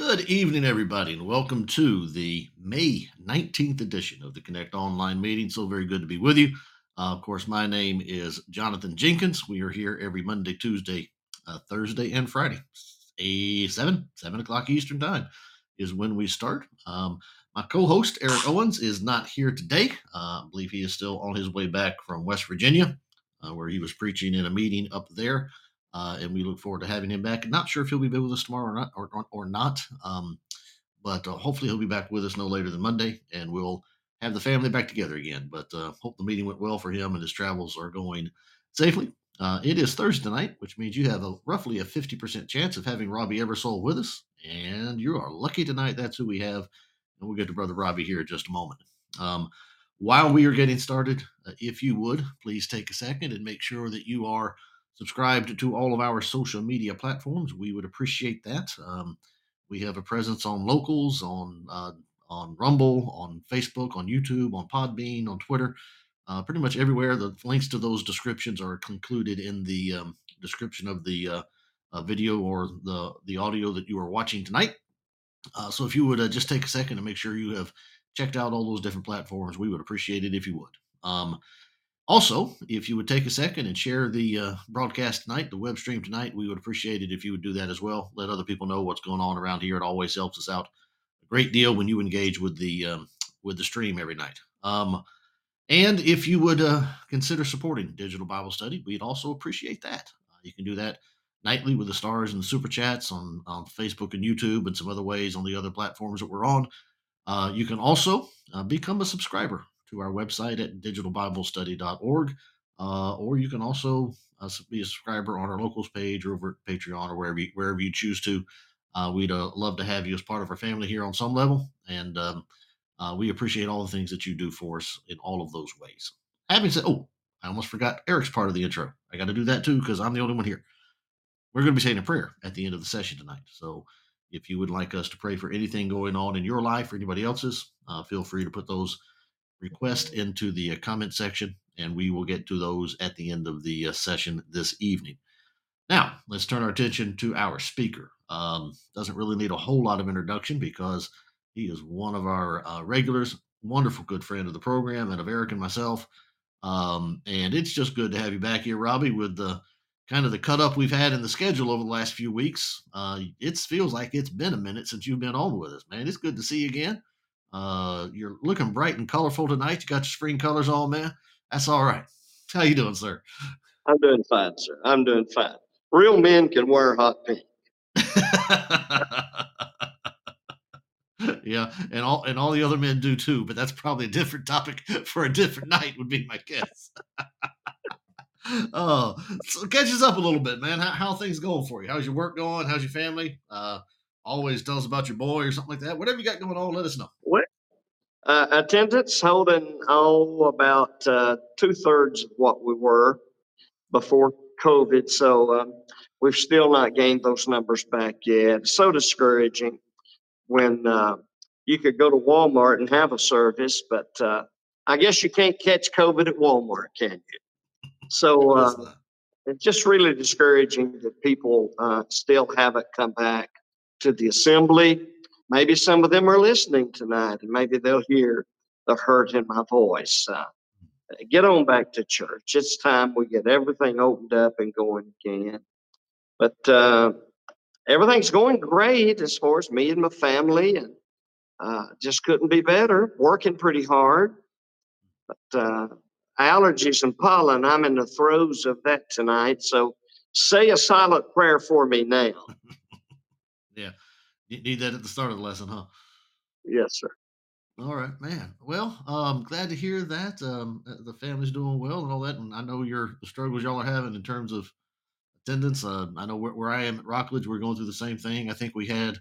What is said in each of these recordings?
Good evening, everybody, and welcome to the May 19th edition of the Connect Online meeting. So very good to be with you. Uh, of course, my name is Jonathan Jenkins. We are here every Monday, Tuesday, uh, Thursday, and Friday. A seven, seven o'clock Eastern time is when we start. Um, my co-host Eric Owens is not here today. Uh, I believe he is still on his way back from West Virginia, uh, where he was preaching in a meeting up there. Uh, and we look forward to having him back. Not sure if he'll be with us tomorrow or not, or, or, or not. Um, but uh, hopefully he'll be back with us no later than Monday, and we'll have the family back together again. But uh, hope the meeting went well for him and his travels are going safely. Uh, it is Thursday night, which means you have a roughly a 50% chance of having Robbie Eversole with us, and you are lucky tonight. That's who we have, and we'll get to Brother Robbie here in just a moment. Um, while we are getting started, uh, if you would, please take a second and make sure that you are subscribed to all of our social media platforms. We would appreciate that. Um, we have a presence on locals, on uh, on Rumble, on Facebook, on YouTube, on Podbean, on Twitter, uh, pretty much everywhere. The links to those descriptions are concluded in the um, description of the uh, uh video or the the audio that you are watching tonight. Uh, so if you would uh, just take a second to make sure you have checked out all those different platforms, we would appreciate it if you would. Um, also, if you would take a second and share the uh, broadcast tonight, the web stream tonight, we would appreciate it if you would do that as well. Let other people know what's going on around here. It always helps us out a great deal when you engage with the um, with the stream every night. Um, and if you would uh, consider supporting Digital Bible Study, we'd also appreciate that. Uh, you can do that nightly with the stars and the super chats on, on Facebook and YouTube and some other ways on the other platforms that we're on. Uh, you can also uh, become a subscriber to our website at digitalbiblestudy.org. Uh, or you can also uh, be a subscriber on our locals page or over at Patreon or wherever you, wherever you choose to. Uh, we'd uh, love to have you as part of our family here on some level. And um, uh, we appreciate all the things that you do for us in all of those ways. Having said, oh, I almost forgot Eric's part of the intro. I got to do that too because I'm the only one here. We're going to be saying a prayer at the end of the session tonight. So if you would like us to pray for anything going on in your life or anybody else's, uh, feel free to put those request into the uh, comment section, and we will get to those at the end of the uh, session this evening. Now, let's turn our attention to our speaker. Um, doesn't really need a whole lot of introduction because he is one of our uh, regulars, wonderful good friend of the program, and of Eric and myself. Um, and it's just good to have you back here, Robbie, with the kind of the cut up we've had in the schedule over the last few weeks. Uh, it feels like it's been a minute since you've been on with us, man. It's good to see you again. Uh, you're looking bright and colorful tonight. You got your spring colors on, man. That's all right. How you doing, sir? I'm doing fine, sir. I'm doing fine. Real men can wear hot pink. yeah, and all and all the other men do too. But that's probably a different topic for a different night. Would be my guess. oh, so catch us up a little bit, man. How, how things going for you? How's your work going? How's your family? Uh, always tell us about your boy or something like that. Whatever you got going on, let us know. Uh, attendance holding oh about uh, two thirds of what we were before COVID. So um, we've still not gained those numbers back yet. So discouraging when uh, you could go to Walmart and have a service, but uh, I guess you can't catch COVID at Walmart, can you? So uh, it's just really discouraging that people uh, still haven't come back to the assembly. Maybe some of them are listening tonight, and maybe they'll hear the hurt in my voice. Uh, get on back to church. It's time we get everything opened up and going again. But uh, everything's going great as far as me and my family, and uh, just couldn't be better. Working pretty hard, but uh, allergies and pollen. I'm in the throes of that tonight. So say a silent prayer for me now. Yeah. You need that at the start of the lesson, huh? Yes, sir. All right, man. Well, um, glad to hear that um, the family's doing well and all that. And I know your the struggles y'all are having in terms of attendance. Uh, I know where, where I am at Rockledge, we're going through the same thing. I think we had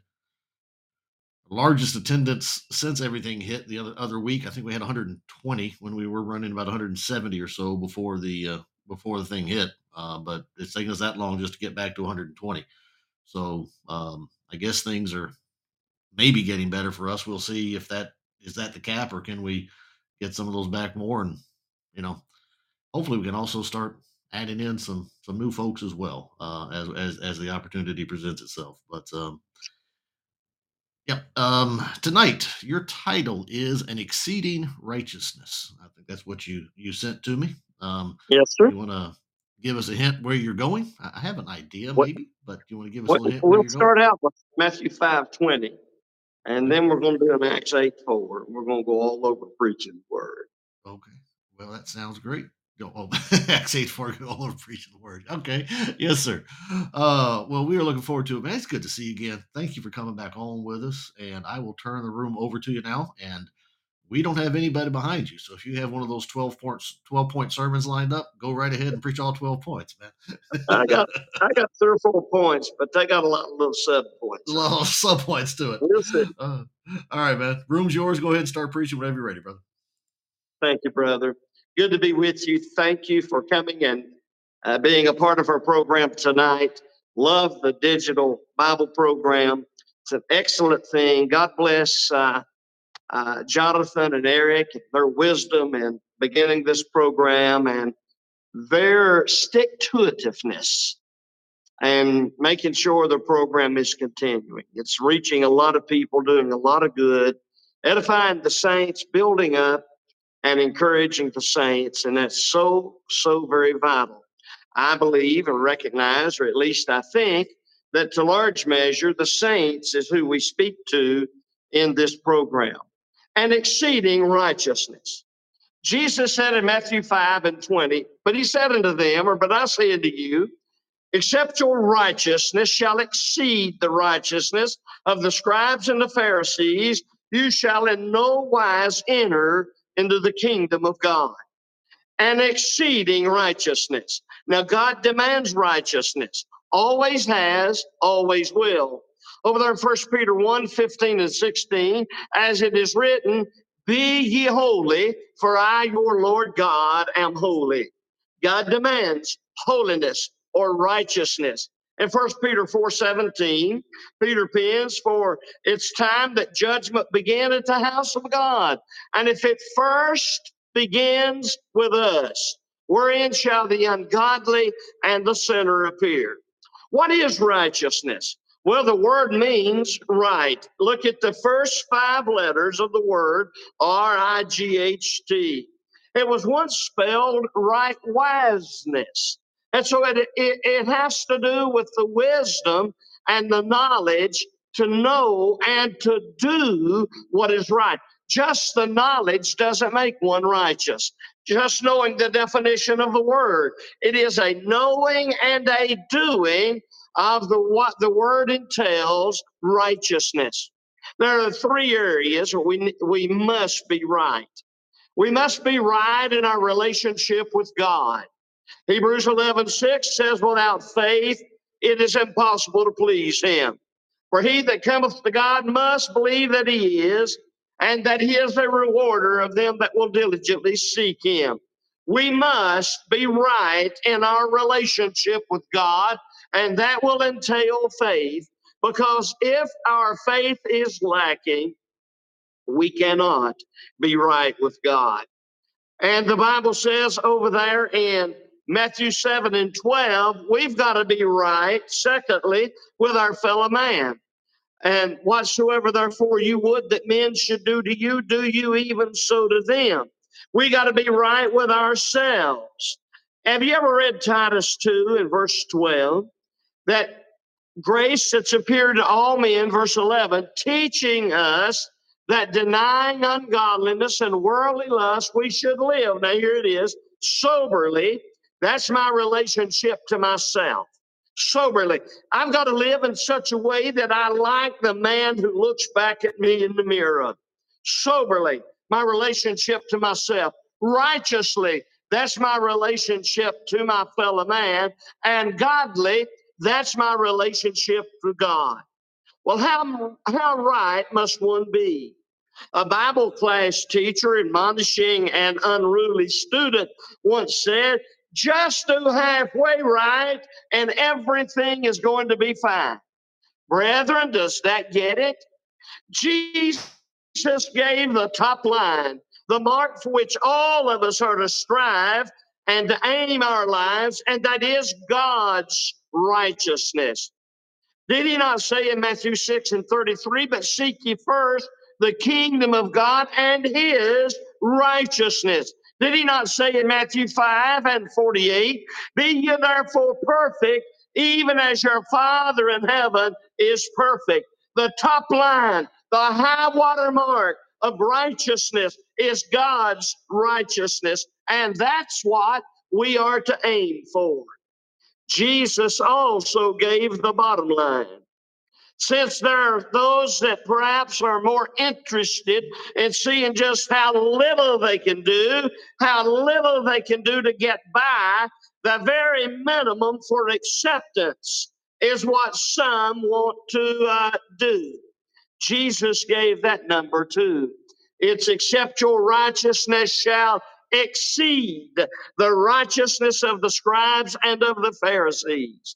largest attendance since everything hit the other other week. I think we had 120 when we were running about 170 or so before the uh, before the thing hit. Uh, but it's taken us that long just to get back to 120. So um, I guess things are maybe getting better for us. We'll see if that is that the cap or can we get some of those back more and you know hopefully we can also start adding in some some new folks as well uh, as as as the opportunity presents itself. But um, Yep. Um, tonight, your title is an exceeding righteousness. I think that's what you you sent to me. Um, Yes, sir. you want to give us a hint where you're going? I have an idea, What, maybe, but you want to give us a little hint we'll you're going? start out with Matthew five twenty, and then we're going to do an Acts eight four. We're going to go all over preaching the word. Okay. Well, that sounds great. Go oh, Acts eight four. Go all over preaching the word. Okay. Yes, sir. Uh, well, we are looking forward to it, man. It's good to see you again. Thank you for coming back on with us, and I will turn the room over to you now. And we don't have anybody behind you, so if you have one of those twelve points, twelve point sermons lined up, go right ahead and preach all twelve points, man. I got I got three or four points, but they got a lot of little sub points. A lot of sub points to it. We'll see. Uh, all right, man. Room's yours. Go ahead and start preaching whenever you're ready, brother. Thank you, brother. Good to be with you. Thank you for coming and uh, being a part of our program tonight. Love the digital Bible program. It's an excellent thing. God bless uh, uh, Jonathan and Eric, their wisdom in beginning this program and their stick to itiveness and making sure the program is continuing. It's reaching a lot of people, doing a lot of good, edifying the saints, building up and encouraging the saints. And that's so, so very vital. I believe and recognize, or at least I think, that to large measure, the saints is who we speak to in this program. And exceeding righteousness. Jesus said in Matthew 5 and 20, but he said unto them, or but I say unto you, except your righteousness shall exceed the righteousness of the scribes and the Pharisees, you shall in no wise enter into the kingdom of God. And exceeding righteousness. Now, God demands righteousness, always has, always will. Over there in 1 Peter 1 15 and 16, as it is written, Be ye holy, for I, your Lord God, am holy. God demands holiness or righteousness. In 1 Peter 4 17, Peter pens, For it's time that judgment begin at the house of God. And if it first begins with us, wherein shall the ungodly and the sinner appear? What is righteousness? Well, the word means right. Look at the first five letters of the word R I G H T. It was once spelled right wiseness. And so it, it, it has to do with the wisdom and the knowledge to know and to do what is right. Just the knowledge doesn't make one righteous. Just knowing the definition of the word. It is a knowing and a doing of the what the word entails righteousness. There are three areas where we we must be right. We must be right in our relationship with God. Hebrews 11 6 says, Without faith, it is impossible to please him. For he that cometh to God must believe that he is, and that he is a rewarder of them that will diligently seek him. We must be right in our relationship with God, and that will entail faith, because if our faith is lacking, we cannot be right with God. And the Bible says over there in Matthew 7 and 12, we've got to be right, secondly, with our fellow man. And whatsoever therefore you would that men should do to you, do you even so to them. We got to be right with ourselves. Have you ever read Titus 2 in verse 12? That grace that's appeared to all men, verse 11, teaching us that denying ungodliness and worldly lust, we should live. Now, here it is soberly. That's my relationship to myself. Soberly. I've got to live in such a way that I like the man who looks back at me in the mirror. Soberly. My relationship to myself. Righteously. That's my relationship to my fellow man. And godly. That's my relationship to God. Well, how, how right must one be? A Bible class teacher admonishing an unruly student once said, just do halfway right and everything is going to be fine. Brethren, does that get it? Jesus gave the top line, the mark for which all of us are to strive and to aim our lives, and that is God's righteousness. Did he not say in Matthew 6 and 33, but seek ye first the kingdom of God and his righteousness? Did he not say in Matthew 5 and 48, Be ye therefore perfect, even as your Father in heaven is perfect? The top line, the high water mark of righteousness is God's righteousness. And that's what we are to aim for. Jesus also gave the bottom line. Since there are those that perhaps are more interested in seeing just how little they can do, how little they can do to get by, the very minimum for acceptance is what some want to uh, do. Jesus gave that number too. It's except your righteousness shall exceed the righteousness of the scribes and of the Pharisees.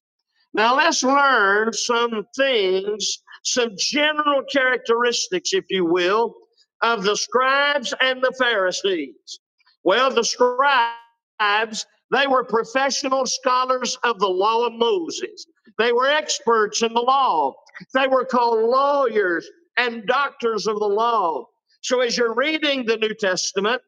Now let's learn some things, some general characteristics, if you will, of the scribes and the Pharisees. Well, the scribes, they were professional scholars of the law of Moses. They were experts in the law. They were called lawyers and doctors of the law. So as you're reading the New Testament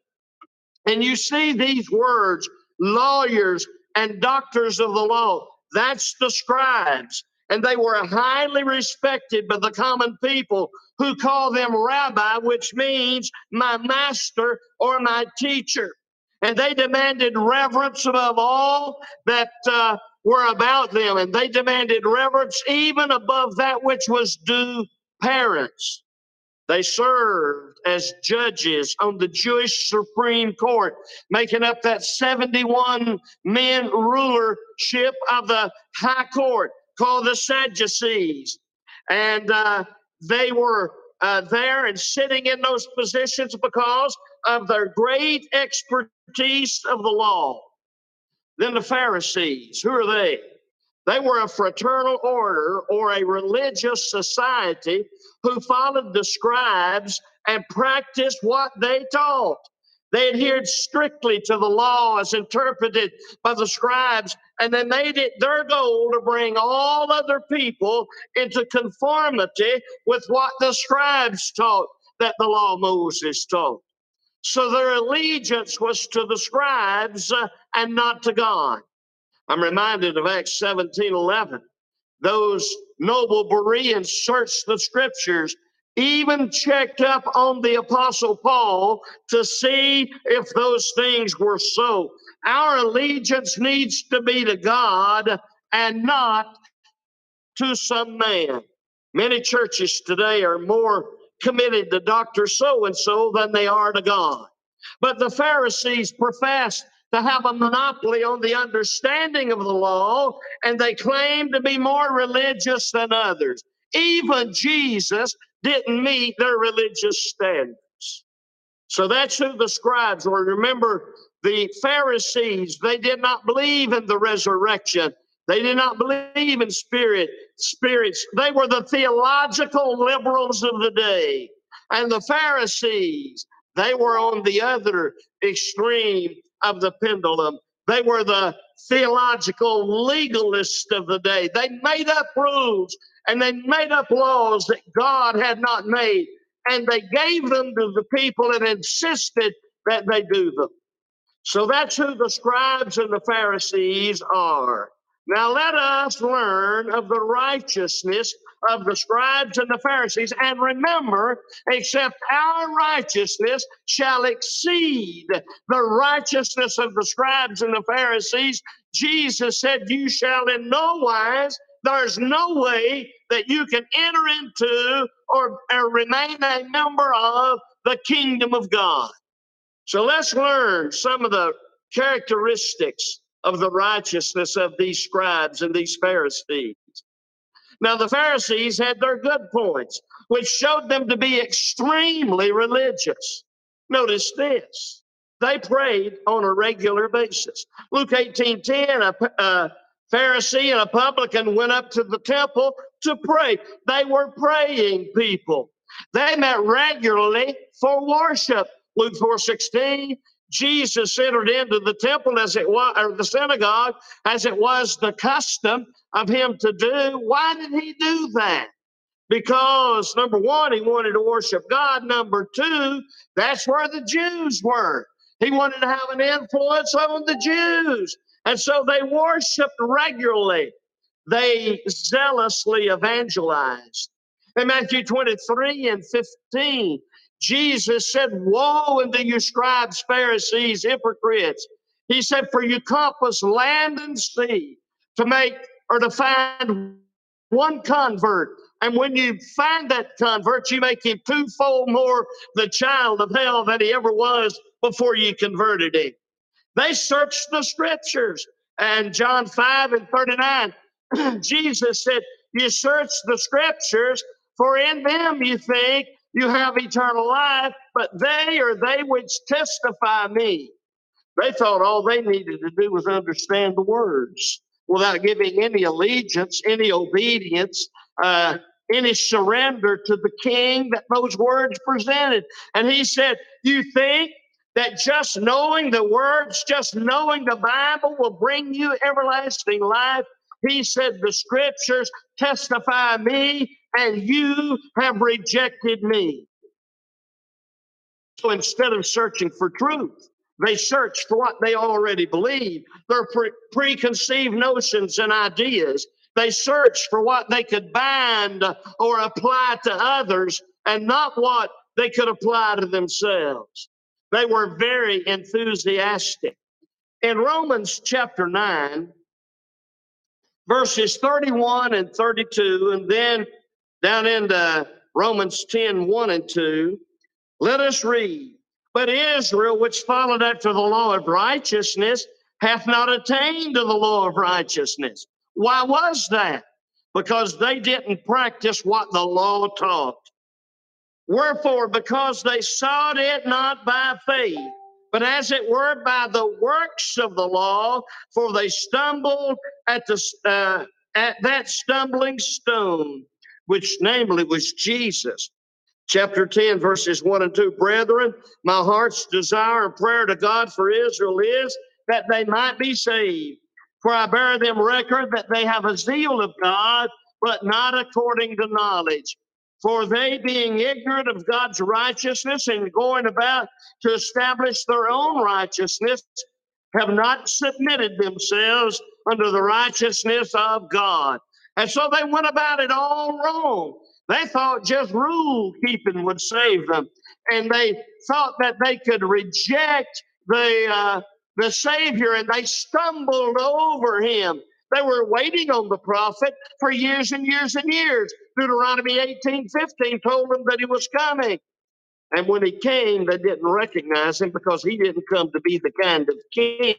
and you see these words, lawyers and doctors of the law, that's the scribes. And they were highly respected by the common people who call them rabbi, which means my master or my teacher. And they demanded reverence above all that uh, were about them. And they demanded reverence even above that which was due parents. They served as judges on the Jewish Supreme Court, making up that 71 men rulership of the High Court called the Sadducees. And uh, they were uh, there and sitting in those positions because of their great expertise of the law. Then the Pharisees, who are they? They were a fraternal order or a religious society who followed the scribes and practiced what they taught. They adhered strictly to the law as interpreted by the scribes, and they made it their goal to bring all other people into conformity with what the scribes taught that the law Moses taught. So their allegiance was to the scribes uh, and not to God. I'm reminded of Acts 17 11. Those noble Bereans searched the scriptures, even checked up on the Apostle Paul to see if those things were so. Our allegiance needs to be to God and not to some man. Many churches today are more committed to Dr. So and so than they are to God. But the Pharisees professed to have a monopoly on the understanding of the law, and they claim to be more religious than others. Even Jesus didn't meet their religious standards. So that's who the scribes were. Remember, the Pharisees, they did not believe in the resurrection. They did not believe in spirit, spirits. They were the theological liberals of the day. And the Pharisees, they were on the other extreme of the pendulum. They were the theological legalists of the day. They made up rules and they made up laws that God had not made, and they gave them to the people and insisted that they do them. So that's who the scribes and the Pharisees are. Now let us learn of the righteousness of the scribes and the Pharisees. And remember, except our righteousness shall exceed the righteousness of the scribes and the Pharisees, Jesus said, You shall in no wise, there's no way that you can enter into or, or remain a member of the kingdom of God. So let's learn some of the characteristics of the righteousness of these scribes and these Pharisees. Now, the Pharisees had their good points, which showed them to be extremely religious. Notice this they prayed on a regular basis. Luke 18 10, a, a Pharisee and a publican went up to the temple to pray. They were praying people. They met regularly for worship. Luke 4 16, Jesus entered into the temple as it was, or the synagogue, as it was the custom of him to do. Why did he do that? Because number one, he wanted to worship God. Number two, that's where the Jews were. He wanted to have an influence on the Jews. And so they worshiped regularly. They zealously evangelized. In Matthew 23 and 15, Jesus said, Woe unto you, scribes, Pharisees, hypocrites. He said, For you compass land and sea to make or to find one convert. And when you find that convert, you make him twofold more the child of hell than he ever was before you converted him. They searched the scriptures. And John 5 and 39, Jesus said, You search the scriptures, for in them you think you have eternal life, but they are they which testify me. They thought all they needed to do was understand the words without giving any allegiance, any obedience, uh, any surrender to the king that those words presented. And he said, You think that just knowing the words, just knowing the Bible will bring you everlasting life? He said, The scriptures testify me, and you have rejected me. So instead of searching for truth, they search for what they already believe, their pre- preconceived notions and ideas. They search for what they could bind or apply to others and not what they could apply to themselves. They were very enthusiastic. In Romans chapter 9, verses 31 and 32, and then down into Romans 10 1 and 2, let us read. But Israel, which followed after the law of righteousness, hath not attained to the law of righteousness. Why was that? Because they didn't practice what the law taught. Wherefore, because they sought it not by faith, but as it were by the works of the law, for they stumbled at the uh, at that stumbling stone, which namely was Jesus. Chapter 10, verses 1 and 2. Brethren, my heart's desire and prayer to God for Israel is that they might be saved. For I bear them record that they have a zeal of God, but not according to knowledge. For they, being ignorant of God's righteousness and going about to establish their own righteousness, have not submitted themselves under the righteousness of God. And so they went about it all wrong. They thought just rule keeping would save them. And they thought that they could reject the, uh, the Savior and they stumbled over him. They were waiting on the prophet for years and years and years. Deuteronomy 18 15 told them that he was coming. And when he came, they didn't recognize him because he didn't come to be the kind of king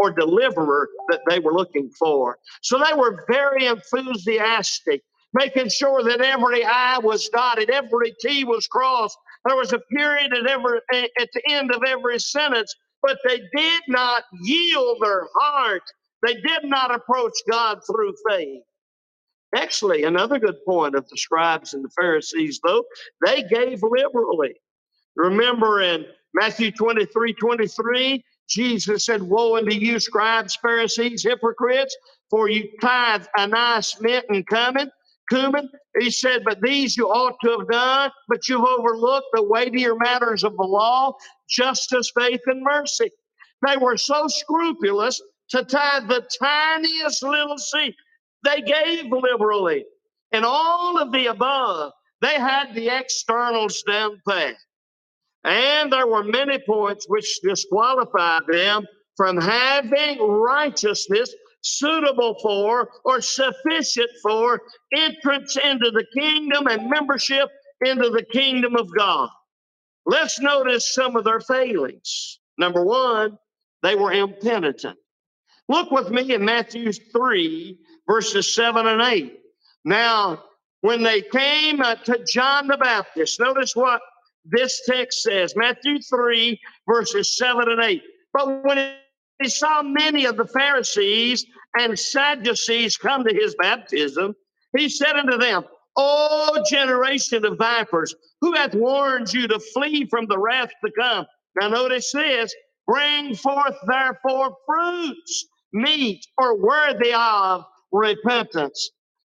or deliverer that they were looking for. So they were very enthusiastic, making sure that every I was dotted, every T was crossed. There was a period at every at the end of every sentence, but they did not yield their heart. They did not approach God through faith. Actually, another good point of the scribes and the Pharisees, though, they gave liberally. Remember in Matthew 23 23, Jesus said, Woe unto you, scribes, Pharisees, hypocrites, for you tithe anise, mint, and cumin. cumin. He said, But these you ought to have done, but you've overlooked the weightier matters of the law, justice, faith, and mercy. They were so scrupulous to tithe the tiniest little seed. They gave liberally. And all of the above, they had the externals down pat. And there were many points which disqualified them from having righteousness suitable for or sufficient for entrance into the kingdom and membership into the kingdom of God. Let's notice some of their failings. Number one, they were impenitent. Look with me in Matthew 3, verses 7 and 8. Now, when they came to John the Baptist, notice what this text says Matthew 3, verses 7 and 8. But when he saw many of the Pharisees and Sadducees come to his baptism, he said unto them, O generation of vipers, who hath warned you to flee from the wrath to come? Now, notice this bring forth therefore fruits, meet or worthy of repentance.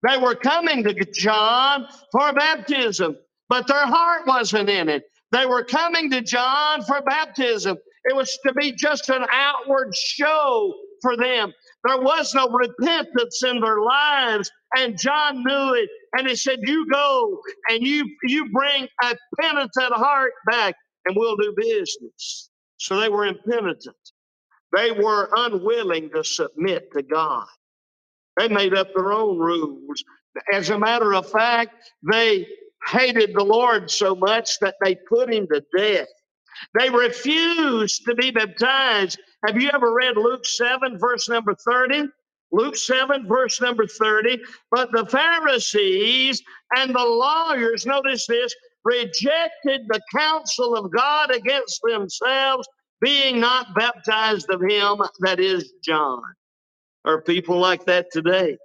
They were coming to John for baptism, but their heart wasn't in it. They were coming to John for baptism. It was to be just an outward show for them. There was no repentance in their lives, and John knew it. And he said, "You go and you you bring a penitent heart back, and we'll do business." So they were impenitent. They were unwilling to submit to God. They made up their own rules. As a matter of fact, they hated the Lord so much that they put him to death. They refused to be baptized. Have you ever read Luke 7, verse number 30? Luke 7, verse number 30. But the Pharisees and the lawyers, notice this, rejected the counsel of God against themselves, being not baptized of him that is John. Are people like that today?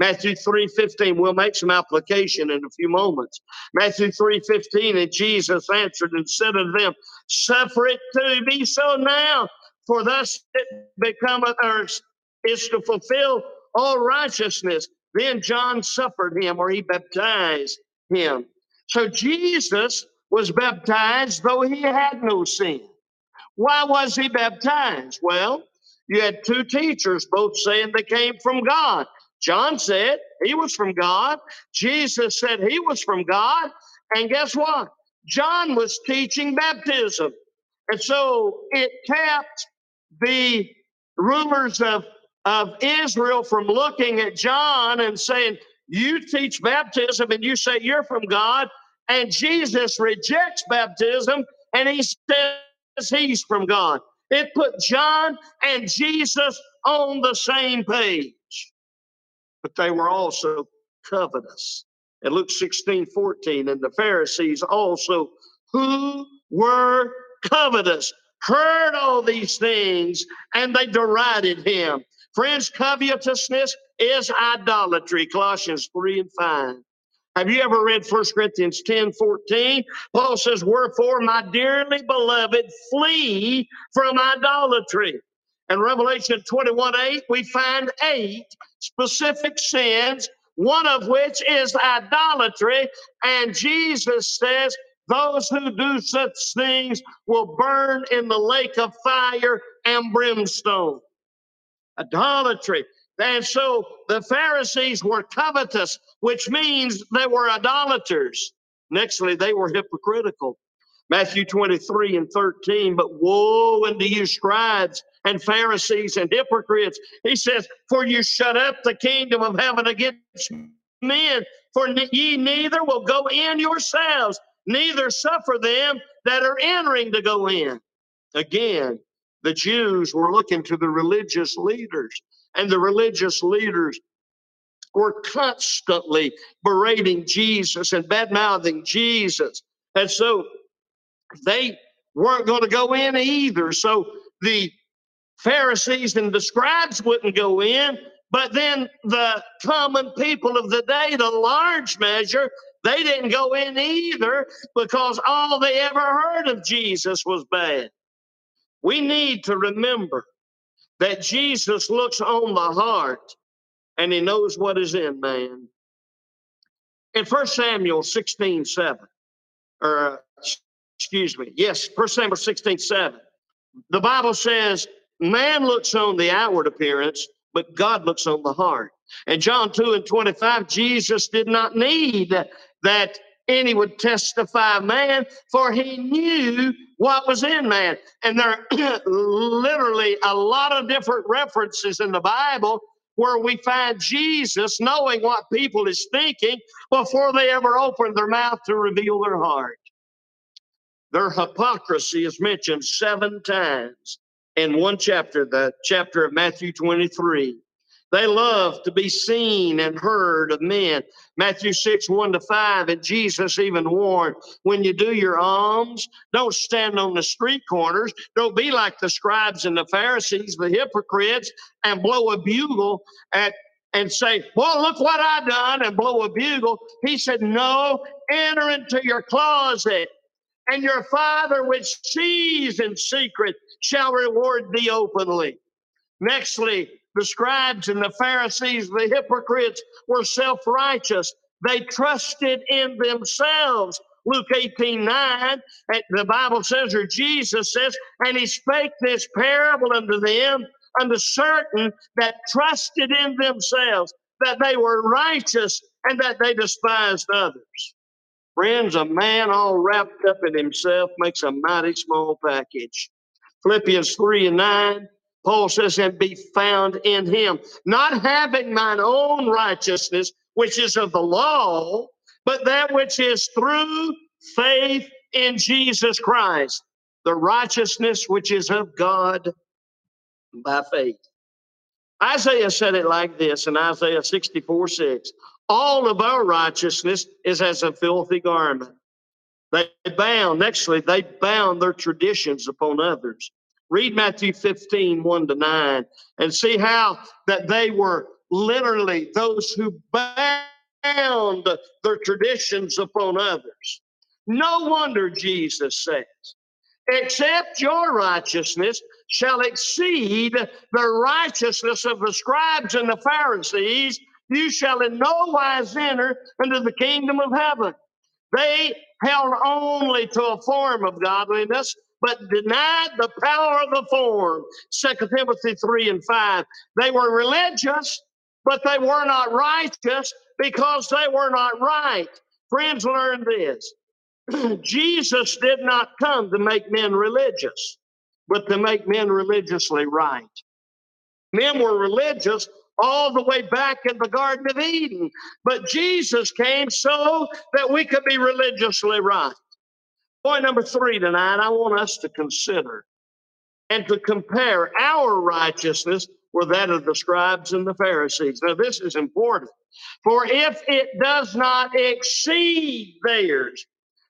Matthew 3:15. We'll make some application in a few moments. Matthew 3:15, and Jesus answered and said unto them, Suffer it to be so now, for thus it becometh or is to fulfill all righteousness. Then John suffered him, or he baptized him. So Jesus was baptized though he had no sin. Why was he baptized? Well, you had two teachers both saying they came from God. John said he was from God. Jesus said he was from God. And guess what? John was teaching baptism. And so it kept the rulers of, of Israel from looking at John and saying, You teach baptism and you say you're from God. And Jesus rejects baptism and he says he's from God. It put John and Jesus on the same page but they were also covetous. In Luke 16, 14, and the Pharisees also, who were covetous, heard all these things and they derided him. Friends, covetousness is idolatry. Colossians 3 and 5. Have you ever read 1 Corinthians 10 14? Paul says, Wherefore, my dearly beloved, flee from idolatry. In Revelation 21 8, we find eight specific sins, one of which is idolatry. And Jesus says, those who do such things will burn in the lake of fire and brimstone. Idolatry. And so the Pharisees were covetous, which means they were idolaters. Nextly, they were hypocritical. Matthew 23 and 13, but woe unto you, scribes and Pharisees and hypocrites. He says, For you shut up the kingdom of heaven against men, for ye neither will go in yourselves, neither suffer them that are entering to go in. Again, the Jews were looking to the religious leaders, and the religious leaders were constantly berating Jesus and bad mouthing Jesus. And so they weren't going to go in either. So the Pharisees and the scribes wouldn't go in, but then the common people of the day, the large measure, they didn't go in either because all they ever heard of Jesus was bad. We need to remember that Jesus looks on the heart and he knows what is in man. In 1 Samuel 16 7, or uh, excuse me, yes, 1 Samuel 16 7, the Bible says, Man looks on the outward appearance, but God looks on the heart. And John 2 and 25, Jesus did not need that any would testify man, for he knew what was in man. And there are literally a lot of different references in the Bible where we find Jesus knowing what people is thinking before they ever open their mouth to reveal their heart. Their hypocrisy is mentioned seven times in one chapter, the chapter of Matthew 23. They love to be seen and heard of men. Matthew 6, 1 to 5, and Jesus even warned when you do your alms, don't stand on the street corners. Don't be like the scribes and the Pharisees, the hypocrites, and blow a bugle at and say, Well, look what I done, and blow a bugle. He said, No, enter into your closet and your Father which sees in secret shall reward thee openly. Nextly, the scribes and the Pharisees, the hypocrites, were self righteous. They trusted in themselves. Luke 18 9, the Bible says, or Jesus says, and he spake this parable unto them, unto certain that trusted in themselves, that they were righteous and that they despised others. Friends, a man all wrapped up in himself makes a mighty small package. Philippians 3 and 9, Paul says, and be found in him, not having mine own righteousness, which is of the law, but that which is through faith in Jesus Christ, the righteousness which is of God by faith. Isaiah said it like this in Isaiah 64 6 All of our righteousness is as a filthy garment. They bound, actually, they bound their traditions upon others. Read Matthew 15, 1 to 9, and see how that they were literally those who bound their traditions upon others. No wonder Jesus says, except your righteousness shall exceed the righteousness of the scribes and the Pharisees, you shall in no wise enter into the kingdom of heaven. They held only to a form of godliness, but denied the power of the form. Second Timothy 3 and 5. They were religious, but they were not righteous because they were not right. Friends, learn this. Jesus did not come to make men religious, but to make men religiously right. Men were religious all the way back in the Garden of Eden, but Jesus came so that we could be religiously right. Point number three tonight, I want us to consider and to compare our righteousness with that of the scribes and the Pharisees. Now, this is important. For if it does not exceed theirs,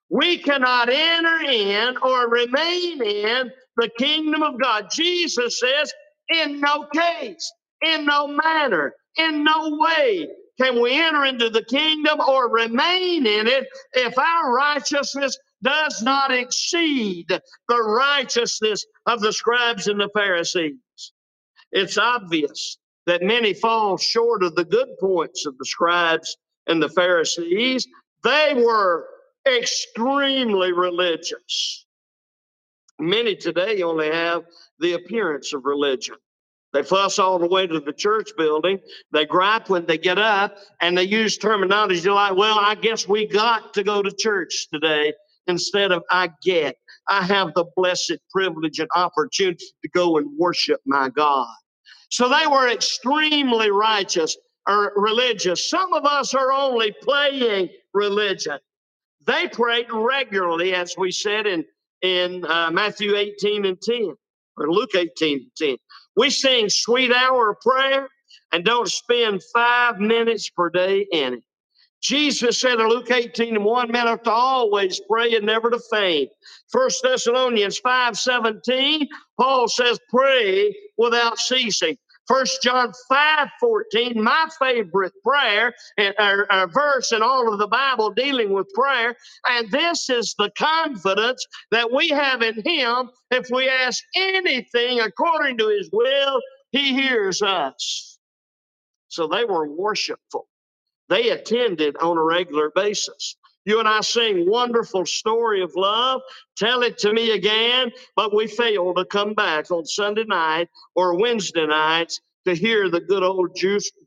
we cannot enter in or remain in the kingdom of God. Jesus says, in no case, in no manner, in no way can we enter into the kingdom or remain in it if our righteousness does not exceed the righteousness of the scribes and the Pharisees. It's obvious that many fall short of the good points of the scribes and the Pharisees. They were extremely religious. Many today only have the appearance of religion. They fuss all the way to the church building. They gripe when they get up and they use terminology like, well, I guess we got to go to church today instead of I get. I have the blessed privilege and opportunity to go and worship my God. So they were extremely righteous or religious. Some of us are only playing religion. They prayed regularly, as we said in, in uh, Matthew 18 and 10, or Luke 18 and 10. We sing sweet hour of prayer and don't spend five minutes per day in it. Jesus said in Luke 18 and 1, men are to always pray and never to faint. First Thessalonians 5 17, Paul says, pray without ceasing. First John 5 14, my favorite prayer and uh, verse in all of the Bible dealing with prayer. And this is the confidence that we have in Him. If we ask anything according to His will, He hears us. So they were worshipful. They attended on a regular basis. You and I sing wonderful story of love. Tell it to me again, but we fail to come back on Sunday night or Wednesday nights to hear the good old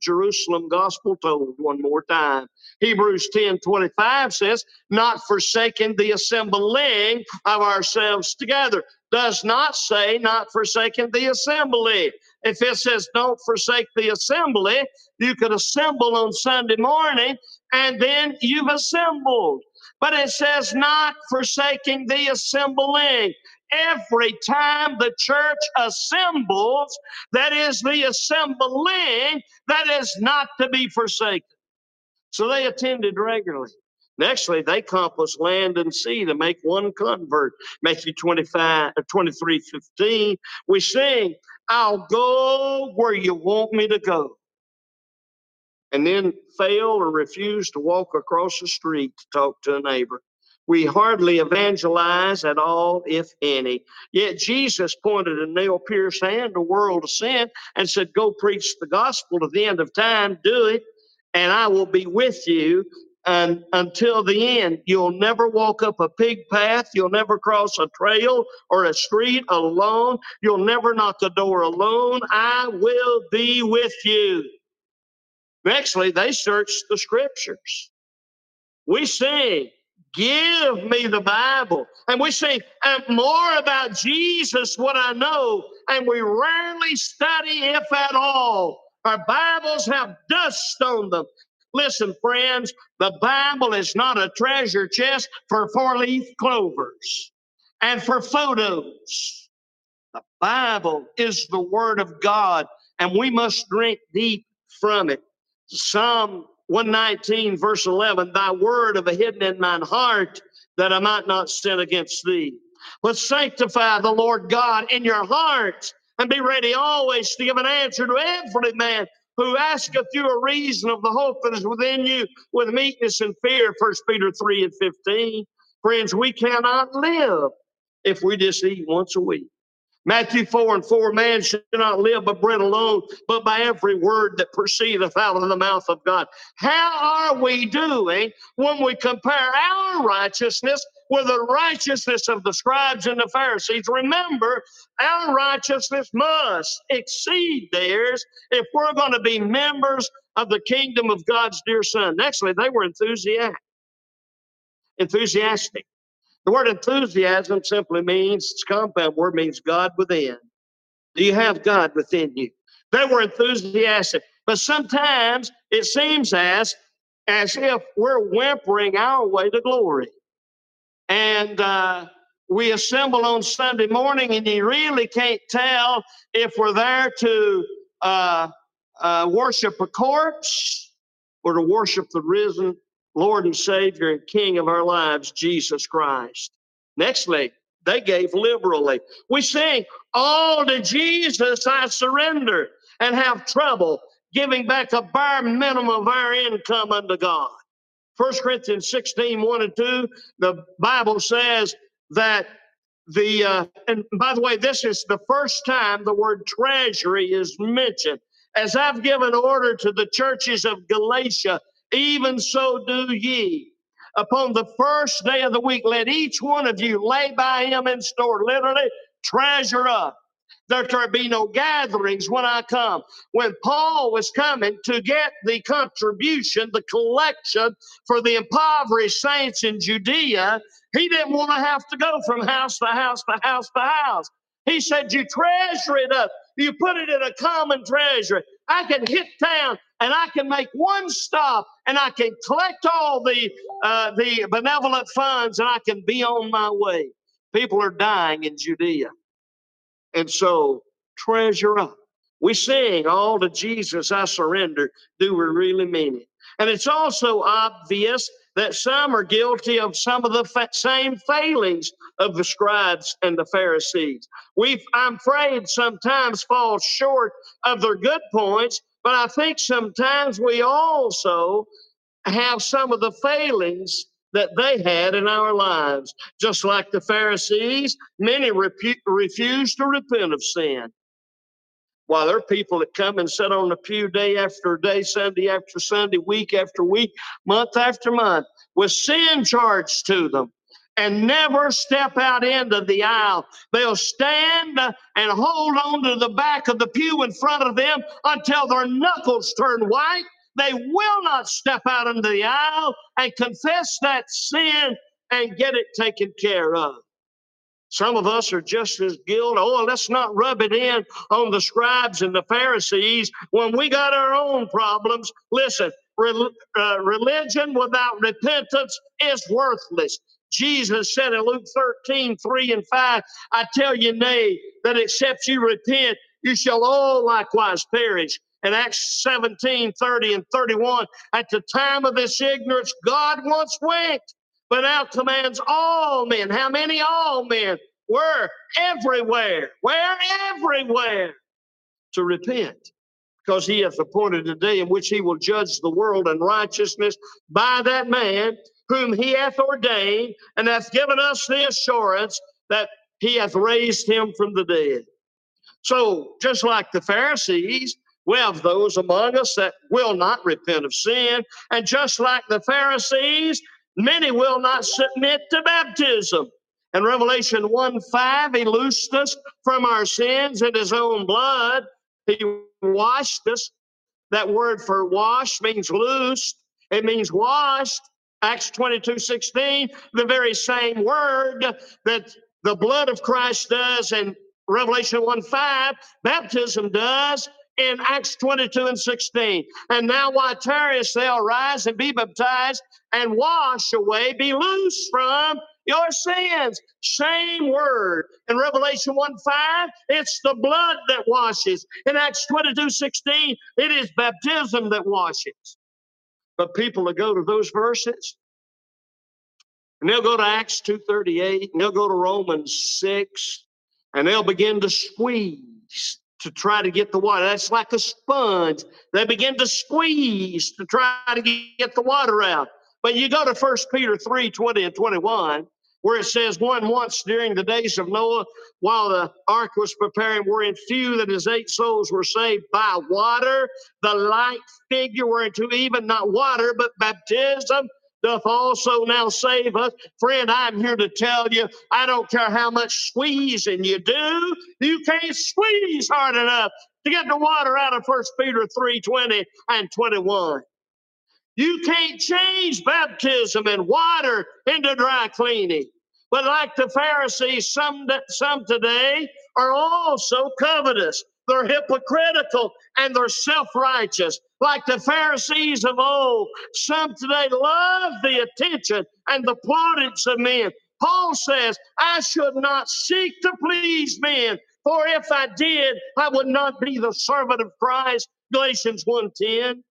Jerusalem gospel told one more time. Hebrews 10 25 says, Not forsaking the assembling of ourselves together. Does not say, Not forsaking the assembly. If it says, Don't forsake the assembly, you could assemble on Sunday morning and then you've assembled. But it says, Not forsaking the assembling every time the church assembles, that is the assembling that is not to be forsaken. So they attended regularly. Nextly, they compassed land and sea to make one convert. Matthew 25, uh, 23, 15. We sing, I'll go where you want me to go. And then fail or refuse to walk across the street to talk to a neighbor. We hardly evangelize at all, if any. Yet Jesus pointed a nail pierced hand to world of sin and said, Go preach the gospel to the end of time, do it, and I will be with you and until the end. You'll never walk up a pig path. You'll never cross a trail or a street alone. You'll never knock a door alone. I will be with you. Actually, they searched the scriptures. We sing, Give me the Bible. And we sing more about Jesus, what I know, and we rarely study, if at all. Our Bibles have dust on them. Listen, friends, the Bible is not a treasure chest for four leaf clovers and for photos. The Bible is the Word of God, and we must drink deep from it. Psalm 119, verse 11 Thy word have I hidden in mine heart that I might not sin against thee. But sanctify the Lord God in your hearts and be ready always to give an answer to every man who asketh you a reason of the hope that is within you with meekness and fear, First Peter 3 and 15. Friends, we cannot live if we just eat once a week. Matthew 4 and 4 Man should not live by bread alone, but by every word that proceedeth out of the mouth of God. How are we doing when we compare our righteousness with the righteousness of the scribes and the Pharisees? Remember, our righteousness must exceed theirs if we're going to be members of the kingdom of God's dear Son. Actually, they were enthusiastic. Enthusiastic. The word enthusiasm simply means, it's compound word means God within. Do you have God within you? They were enthusiastic. But sometimes it seems as as if we're whimpering our way to glory. And uh, we assemble on Sunday morning, and you really can't tell if we're there to uh, uh, worship a corpse or to worship the risen Lord and Savior and King of our lives, Jesus Christ. Nextly, they gave liberally. We sing, All to Jesus I surrender, and have trouble giving back a bare minimum of our income unto God. 1 Corinthians 16, 1 and 2, the Bible says that the, uh, and by the way, this is the first time the word treasury is mentioned. As I've given order to the churches of Galatia, even so do ye. Upon the first day of the week, let each one of you lay by him in store, literally treasure up. that There be no gatherings when I come. When Paul was coming to get the contribution, the collection for the impoverished saints in Judea, he didn't want to have to go from house to house to house to house. He said, You treasure it up. You put it in a common treasury. I can hit town and I can make one stop and I can collect all the uh, the benevolent funds and I can be on my way. People are dying in Judea. And so treasure up. We sing all to Jesus I surrender. Do we really mean it? And it's also obvious that some are guilty of some of the fa- same failings of the scribes and the Pharisees. We, I'm afraid, sometimes fall short of their good points, but I think sometimes we also have some of the failings that they had in our lives. Just like the Pharisees, many repu- refuse to repent of sin. While there are people that come and sit on the pew day after day, Sunday after Sunday, week after week, month after month, with sin charged to them and never step out into the aisle. They'll stand and hold on to the back of the pew in front of them until their knuckles turn white. They will not step out into the aisle and confess that sin and get it taken care of. Some of us are just as guilty. Oh, let's not rub it in on the scribes and the Pharisees when we got our own problems. Listen, re- uh, religion without repentance is worthless. Jesus said in Luke 13, 3 and 5, I tell you, nay, that except you repent, you shall all likewise perish. In Acts 17, 30 and 31, at the time of this ignorance, God once winked but now commands all men. How many? All men. Where? Everywhere. Where? Everywhere. To repent. Because he hath appointed a day in which he will judge the world in righteousness by that man whom he hath ordained and hath given us the assurance that he hath raised him from the dead. So, just like the Pharisees, we have those among us that will not repent of sin. And just like the Pharisees, many will not submit to baptism. In Revelation 1 5, he loosed us from our sins in his own blood. He washed us. That word for wash means loosed, it means washed. Acts 22 16, the very same word that the blood of Christ does in Revelation 1 5, baptism does in Acts 22 and 16. And now, why tarriest thou? Rise and be baptized and wash away, be loose from your sins. Same word. In Revelation 1 5, it's the blood that washes. In Acts 22 16, it is baptism that washes. But people will go to those verses and they'll go to Acts 2.38 and they'll go to Romans 6 and they'll begin to squeeze to try to get the water. That's like a sponge. They begin to squeeze to try to get the water out. But you go to 1 Peter 3 20 and 21, where it says, One once during the days of Noah, while the ark was preparing, wherein few that his eight souls were saved by water, the like figure whereunto even not water, but baptism doth also now save us. Friend, I'm here to tell you, I don't care how much squeezing you do, you can't squeeze hard enough to get the water out of 1 Peter 3 20 and 21. You can't change baptism and water into dry cleaning. But like the Pharisees, some, some today are also covetous. They're hypocritical and they're self righteous. Like the Pharisees of old, some today love the attention and the plaudits of men. Paul says, I should not seek to please men, for if I did, I would not be the servant of Christ. Galatians 1:10.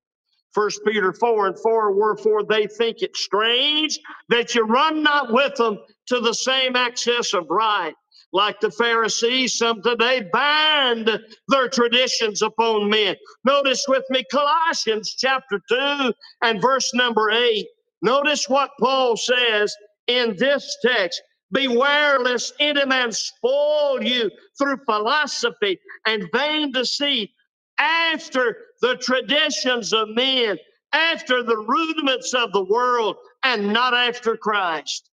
First Peter 4 and 4, wherefore they think it strange that you run not with them to the same access of right. Like the Pharisees, some today bind their traditions upon men. Notice with me Colossians chapter 2 and verse number 8. Notice what Paul says in this text. Beware lest any man spoil you through philosophy and vain deceit after the traditions of men, after the rudiments of the world, and not after Christ.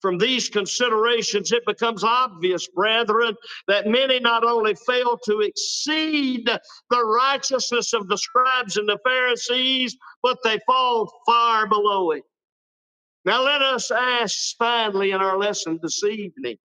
From these considerations, it becomes obvious, brethren, that many not only fail to exceed the righteousness of the scribes and the Pharisees, but they fall far below it. Now, let us ask finally in our lesson this evening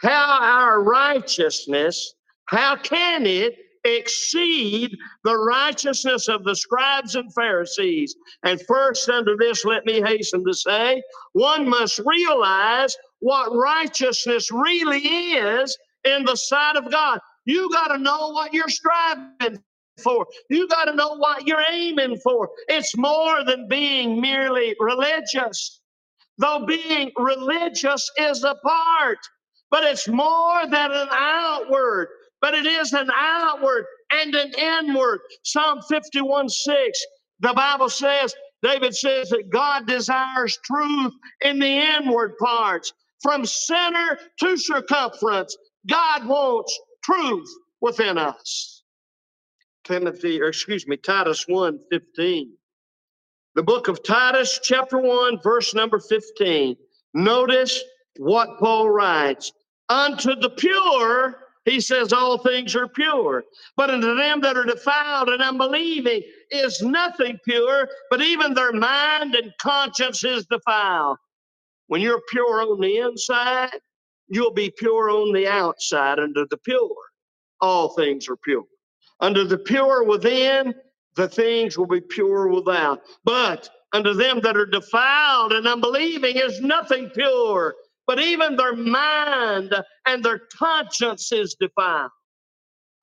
how our righteousness, how can it exceed the righteousness of the scribes and Pharisees. And first, under this, let me hasten to say, one must realize what righteousness really is in the sight of God. You got to know what you're striving for. You got to know what you're aiming for. It's more than being merely religious. Though being religious is a part, but it's more than an outward but it is an outward and an inward. Psalm 51 6, the Bible says, David says that God desires truth in the inward parts. From center to circumference, God wants truth within us. Timothy, or excuse me, Titus 1 15. The book of Titus, chapter 1, verse number 15. Notice what Paul writes Unto the pure, he says all things are pure. But unto them that are defiled and unbelieving is nothing pure, but even their mind and conscience is defiled. When you're pure on the inside, you'll be pure on the outside under the pure. All things are pure. Under the pure within, the things will be pure without. But unto them that are defiled and unbelieving is nothing pure, but even their mind and their conscience is defiled.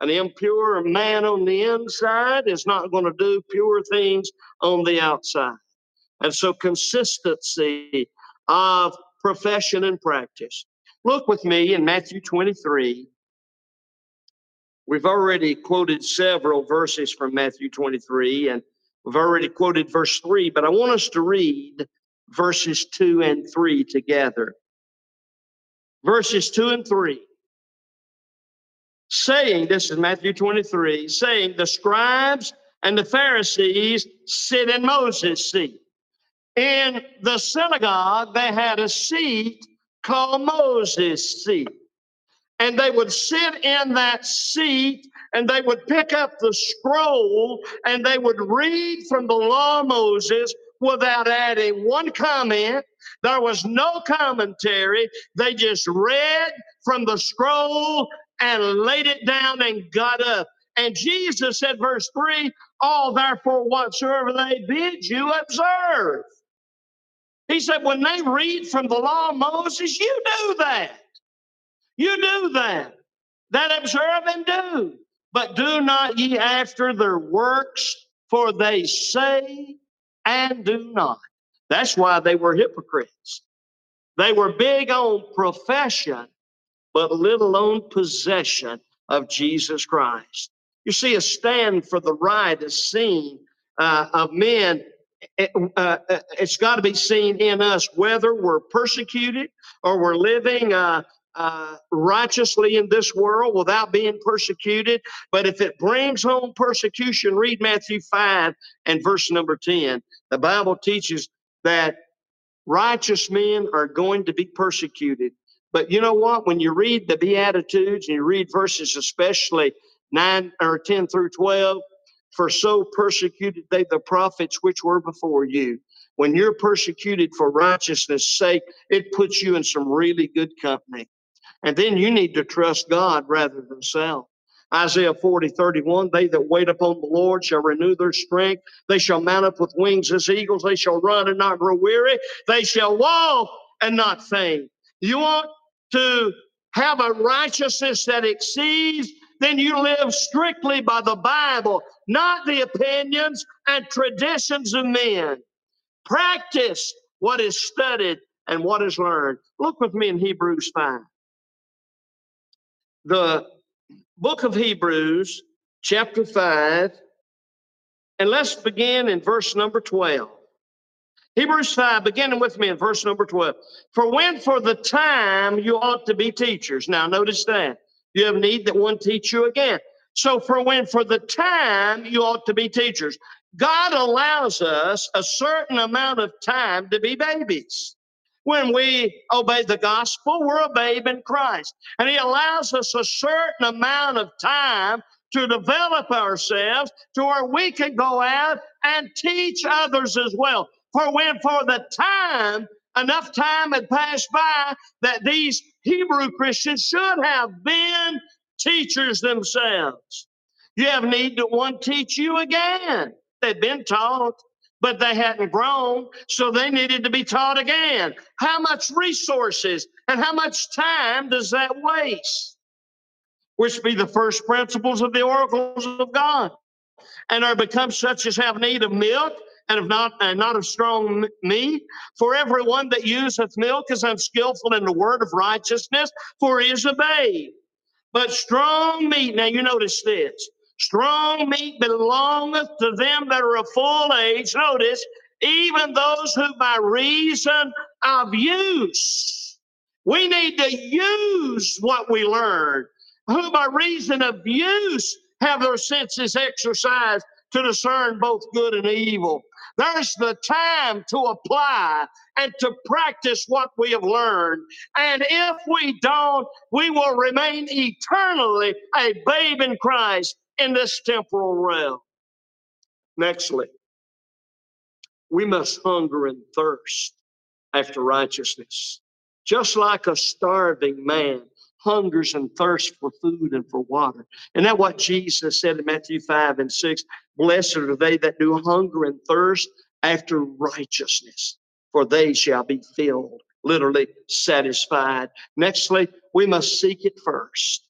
An impure man on the inside is not going to do pure things on the outside. And so, consistency of profession and practice. Look with me in Matthew 23. We've already quoted several verses from Matthew 23, and we've already quoted verse 3, but I want us to read verses 2 and 3 together. Verses 2 and 3 saying, this is Matthew 23, saying, the scribes and the Pharisees sit in Moses' seat. In the synagogue, they had a seat called Moses' seat. And they would sit in that seat and they would pick up the scroll and they would read from the law of Moses without adding one comment. There was no commentary. They just read from the scroll and laid it down and got up. And Jesus said, verse 3 All therefore whatsoever they bid you observe. He said, when they read from the law of Moses, you do that. You do that. That observe and do. But do not ye after their works, for they say and do not. That's why they were hypocrites. They were big on profession, but little on possession of Jesus Christ. You see, a stand for the right is seen uh, of men. It, uh, uh it's got to be seen in us whether we're persecuted or we're living uh, uh, righteously in this world without being persecuted. But if it brings home persecution, read Matthew 5 and verse number 10. The Bible teaches that righteous men are going to be persecuted. But you know what? When you read the Beatitudes and you read verses, especially 9 or 10 through 12, for so persecuted they the prophets which were before you. When you're persecuted for righteousness' sake, it puts you in some really good company. And then you need to trust God rather than self. Isaiah 40, 31, they that wait upon the Lord shall renew their strength. They shall mount up with wings as eagles. They shall run and not grow weary. They shall walk and not faint. You want to have a righteousness that exceeds, then you live strictly by the Bible, not the opinions and traditions of men. Practice what is studied and what is learned. Look with me in Hebrews 5 the book of Hebrews, chapter 5, and let's begin in verse number 12. Hebrews 5, beginning with me in verse number 12. For when for the time you ought to be teachers. Now, notice that. You have need that one teach you again. So, for when for the time you ought to be teachers. God allows us a certain amount of time to be babies. When we obey the gospel, we're a babe in Christ. And He allows us a certain amount of time to develop ourselves to where we can go out and teach others as well. For when for the time, enough time had passed by that these Hebrew Christians should have been teachers themselves. You have need that one teach you again. They've been taught but they hadn't grown, so they needed to be taught again. How much resources and how much time does that waste? Which be the first principles of the oracles of God, and are become such as have need of milk and of not and not of strong meat. For everyone that useth milk is unskillful in the word of righteousness, for he is a babe. But strong meat, now you notice this, Strong meat belongeth to them that are of full age. Notice, even those who by reason of use, we need to use what we learn, who by reason of use have their senses exercised to discern both good and evil. There's the time to apply and to practice what we have learned. And if we don't, we will remain eternally a babe in Christ in this temporal realm. Nextly, we must hunger and thirst after righteousness. Just like a starving man hungers and thirsts for food and for water. And that's what Jesus said in Matthew 5 and 6 Blessed are they that do hunger and thirst after righteousness, for they shall be filled, literally satisfied. Nextly, we must seek it first.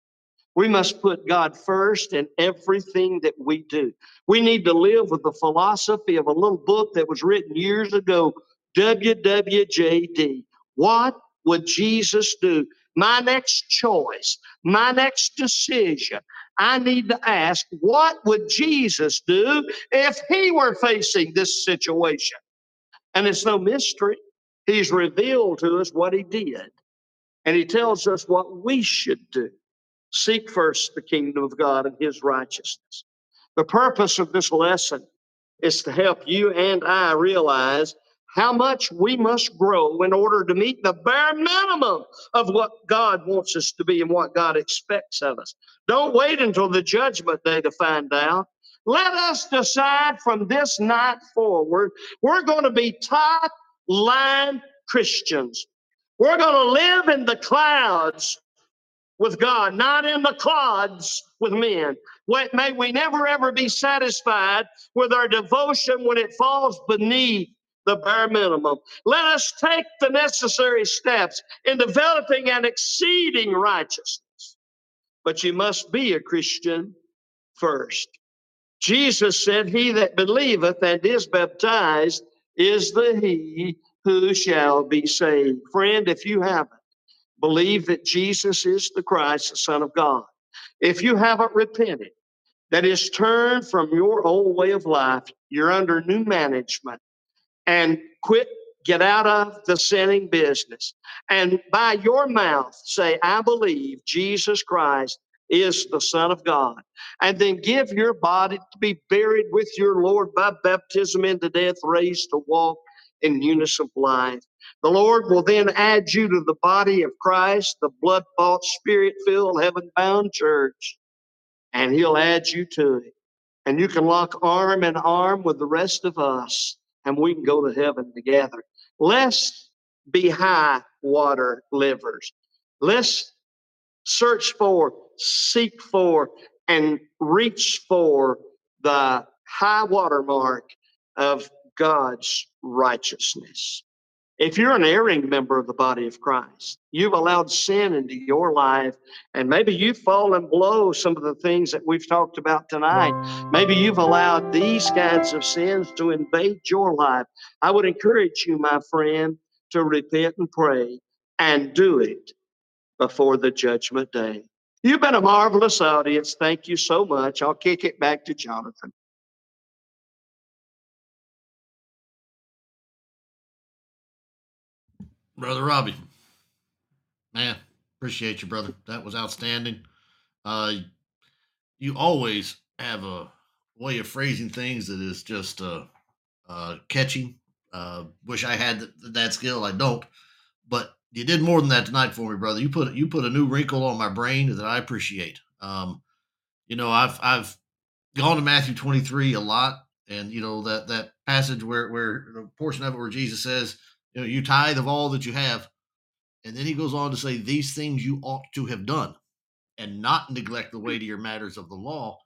We must put God first in everything that we do. We need to live with the philosophy of a little book that was written years ago, WWJD. What would Jesus do? My next choice, my next decision, I need to ask, what would Jesus do if he were facing this situation? And it's no mystery. He's revealed to us what he did, and he tells us what we should do. Seek first the kingdom of God and his righteousness. The purpose of this lesson is to help you and I realize how much we must grow in order to meet the bare minimum of what God wants us to be and what God expects of us. Don't wait until the judgment day to find out. Let us decide from this night forward, we're going to be top line Christians. We're going to live in the clouds with God, not in the clods with men. May we never ever be satisfied with our devotion when it falls beneath the bare minimum. Let us take the necessary steps in developing and exceeding righteousness. But you must be a Christian first. Jesus said, He that believeth and is baptized is the he who shall be saved. Friend, if you haven't believed that Jesus is the Christ, the Son of God, if you haven't repented, that is turned from your old way of life, you're under new management, and quit, get out of the sinning business, and by your mouth say, I believe Jesus Christ is the Son of God. And then give your body to be buried with your Lord by baptism into death, raised to walk in newness of life. The Lord will then add you to the body of Christ, the blood bought, spirit filled, heaven bound church, and He'll add you to it. And you can lock arm in arm with the rest of us, and we can go to heaven together. Let's be high water livers. Let's search for, seek for, and reach for the high water mark of God's righteousness. If you're an erring member of the body of Christ, you've allowed sin into your life, and maybe you've fallen below some of the things that we've talked about tonight. Maybe you've allowed these kinds of sins to invade your life. I would encourage you, my friend, to repent and pray and do it before the judgment day. You've been a marvelous audience. Thank you so much. I'll kick it back to Jonathan. Brother Robbie, man, appreciate you, brother. That was outstanding. Uh, you always have a way of phrasing things that is just uh, uh, catchy. Uh, wish I had th- that skill. I don't, but you did more than that tonight for me, brother. You put you put a new wrinkle on my brain that I appreciate. Um, you know, I've I've gone to Matthew 23 a lot, and you know that that passage where where the portion of it where Jesus says, you know, you tithe of all that you have, and then he goes on to say, these things you ought to have done, and not neglect the hmm. weightier matters of the law.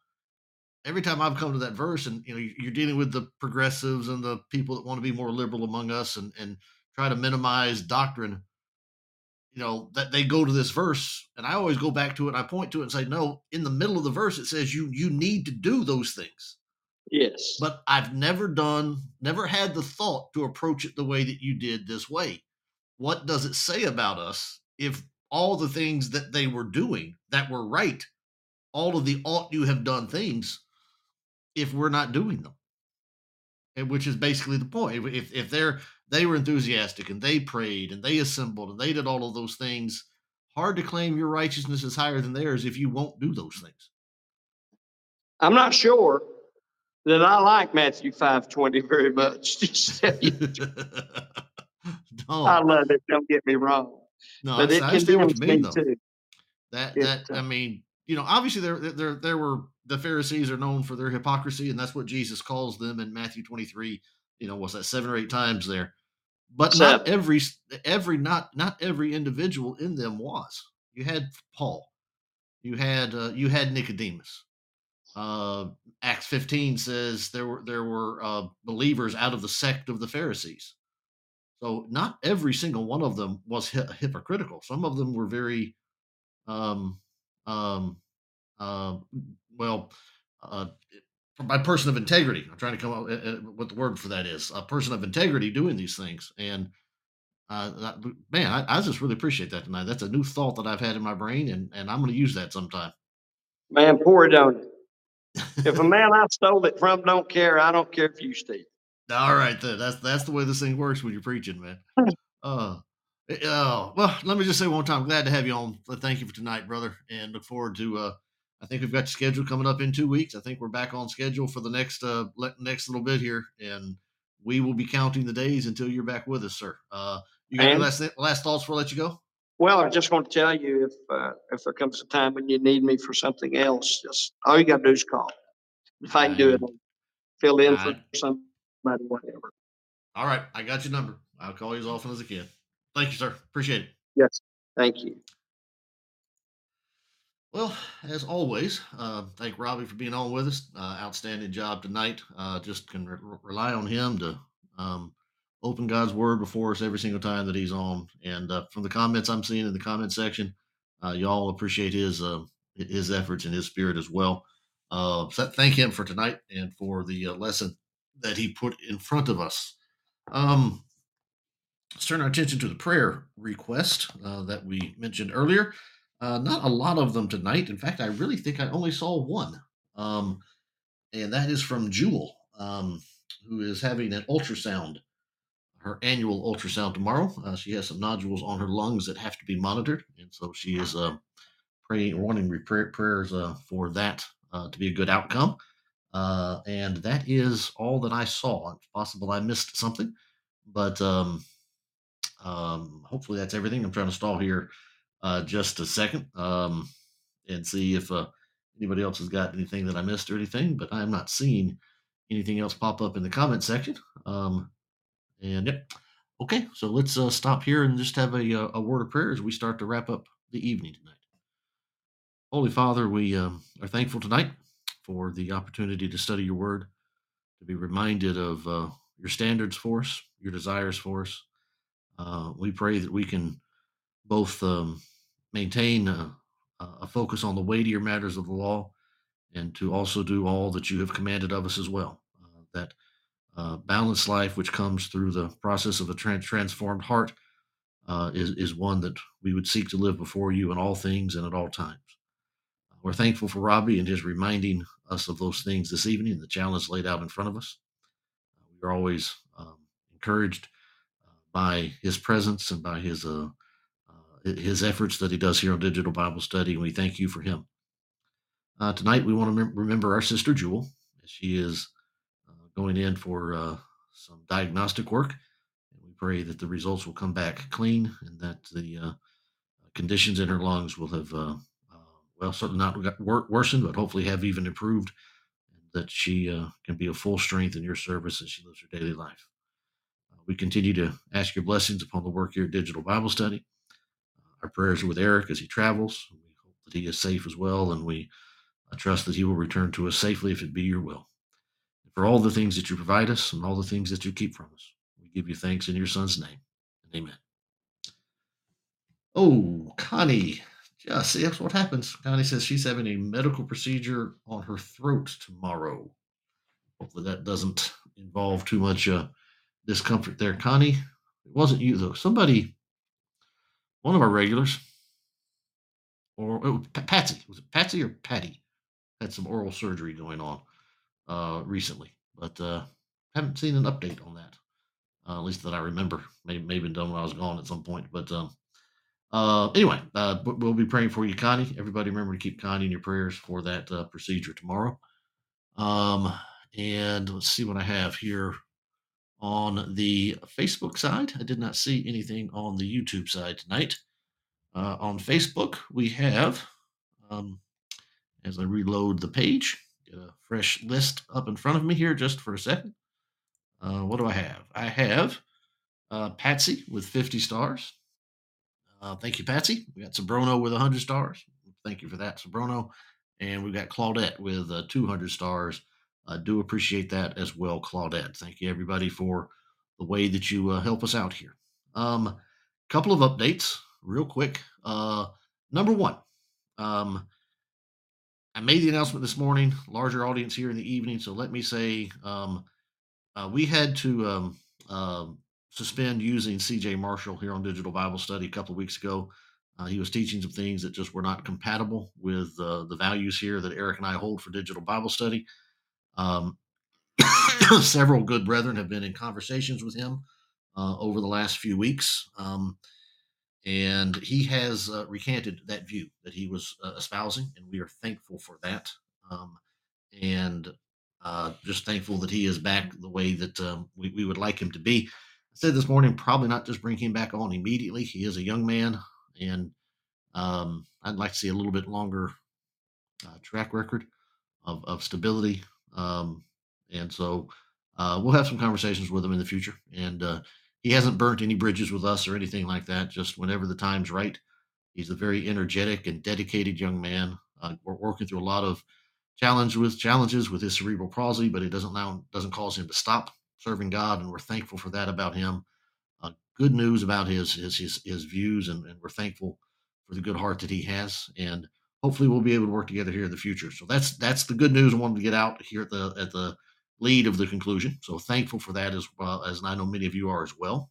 Every time I've come to that verse, and you know, you're dealing with the progressives and the people that want to be more liberal among us, and and try to minimize doctrine you know that they go to this verse and i always go back to it and i point to it and say no in the middle of the verse it says you you need to do those things yes but i've never done never had the thought to approach it the way that you did this way what does it say about us if all the things that they were doing that were right all of the ought you have done things if we're not doing them and which is basically the point if, if they're they were enthusiastic and they prayed and they assembled and they did all of those things. Hard to claim your righteousness is higher than theirs if you won't do those things. I'm not sure that I like Matthew 5:20 very much. I love it. Don't get me wrong. No, but I, it I what you mean, though. Too. That it, that uh, I mean, you know, obviously there there there were the Pharisees are known for their hypocrisy, and that's what Jesus calls them in Matthew 23. You know, was that seven or eight times there? but Seven. not every every not not every individual in them was. You had Paul, you had uh, you had Nicodemus. Uh, Acts 15 says there were there were uh, believers out of the sect of the Pharisees. So not every single one of them was hi- hypocritical. Some of them were very, um, um, uh, well, uh, by person of integrity. I'm trying to come up with uh, what the word for that is. A person of integrity doing these things. And uh, man, I, I, just really appreciate that tonight. That's a new thought that I've had in my brain, and, and I'm going to use that sometime. Man, pour it on if a man I stole it from don't care, I don't care if you steal. All right, then. that's that's the way this thing works when you're preaching, man. Uh, uh, well, let me just say one time, glad to have you on. Thank you for tonight, brother, and look forward to. Uh, I think we've got your schedule coming up in two weeks. I think we're back on schedule for the next uh next little bit here, and we will be counting the days until you're back with us, sir. Uh, you got any And- last last thoughts before I let you go? Well, I just want to tell you if, uh, if there comes a time when you need me for something else, just, all you gotta do is call. If I can do it, I'll fill in for I- somebody, whatever. All right, I got your number. I'll call you as often as I can. Thank you, sir. Appreciate it. Yes, thank you. Well, as always, uh, thank Robbie for being on with us. Uh, outstanding job tonight. Uh, just can re- rely on him to um, open God's word before us every single time that he's on. And uh, from the comments I'm seeing in the comment section, uh, y'all appreciate his uh, his efforts and his spirit as well. Uh, so thank him for tonight and for the uh, lesson that he put in front of us. Um, let's turn our attention to the prayer request uh, that we mentioned earlier. Not a lot of them tonight. In fact, I really think I only saw one, um, and that is from Jewel, um, who is having an ultrasound, her annual ultrasound tomorrow. Uh, she has some nodules on her lungs that have to be monitored, and so she is uh, praying, wanting prayers uh, for that uh, to be a good outcome. Uh, and that is all that I saw. It's possible I missed something, but um, um, hopefully that's everything. I'm trying to stall here uh, just a second um, and see if anybody else has got anything that I missed or anything, but I'm not seeing anything else pop up in the comment section. Um, and yep. Okay, so let's uh, stop here and just have a, uh, a word of prayer as we start to wrap up the evening tonight. Holy Father, we um, are thankful tonight for the opportunity to study your word, to be reminded of uh, your standards for us, your desires for us. Uh, we pray that we can both um, maintain a, a focus on the weightier matters of the law and to also do all that you have commanded of us as well. Uh, that uh, balanced life, which comes through the process of a trans- transformed heart, uh, is, is one that we would seek to live before you in all things and at all times. We're thankful for Robbie and his reminding us of those things this evening, the challenge laid out in front of us. we are always um, encouraged uh, by his presence and by his uh, uh, his efforts that he does here on Digital Bible Study, and we thank you for him. Uh, tonight, we want to mem- remember our sister Jewel she is going in for uh, some diagnostic work. And we pray that the results will come back clean and that the uh, conditions in her lungs will have, uh, uh, well, certainly not worsened, but hopefully have even improved, that she uh, can be of full strength in your service as she lives her daily life. Uh, we continue to ask your blessings upon the work here at Digital Bible Study. Our prayers are with Eric as he travels. We hope that he is safe as well, and we trust that he will return to us safely if it be your will. For all the things that you provide us and all the things that you keep from us, we give you thanks in your son's name. Amen. Oh, Connie. Yeah, see, that's what happens. Connie says she's having a medical procedure on her throat tomorrow. Hopefully that doesn't involve too much uh, discomfort there. Connie, it wasn't you, though. Somebody one of our regulars, or oh, Patsy, was it Patsy or Patty, had some oral surgery going on uh, recently, but uh, haven't seen an update on that. Uh, at least that I remember. Maybe maybe been done when I was gone at some point, but um, uh, anyway, uh, we'll be praying for you, Connie. Everybody, remember to keep Connie in your prayers for that uh, procedure tomorrow. Um, and let's see what I have here on the Facebook side. I did not see anything on the YouTube side tonight. Uh, on Facebook, we have, um, as I reload the page, get a fresh list up in front of me here just for a second. Uh, what do I have? I have uh, Patsy with 50 stars. Uh, thank you, Patsy. We got Sabrono with 100 stars. Thank you for that, Sabrono. And we've got Claudette with uh, 200 stars. I do appreciate that as well, Claudette. Thank you, everybody, for the way that you uh, help us out here. Um, couple of updates, real quick. Uh, number one, um, I made the announcement this morning, larger audience here in the evening. So let me say, um, uh, we had to um, um suspend using CJ Marshall here on Digital Bible Study a couple of weeks ago. Uh, he was teaching some things that just were not compatible with uh, the values here that Eric and I hold for Digital Bible Study. Um, several good brethren have been in conversations with him uh, over the last few weeks. And he has uh, recanted that view that he was uh, espousing, and we are thankful for that. Um, and uh, just thankful that he is back the way that um, we, we would like him to be. I said this morning, probably not just bring him back on immediately. He is a young man, and um, I'd like to see a little bit longer uh, track record of, of stability. Um, and so uh, we'll have some conversations with him in the future. And uh, he hasn't burnt any bridges with us or anything like that. Just whenever the time's right, he's a very energetic and dedicated young man. Uh, we're working through a lot of challenge with challenges with his cerebral palsy, but it doesn't doesn't cause him to stop serving God, and we're thankful for that about him. Uh, good news about his his his, his views, and, and we're thankful for the good heart that he has, and hopefully we'll be able to work together here in the future. So that's that's the good news I wanted to get out here at the at the lead of the conclusion. So thankful for that as well as I know many of you are as well.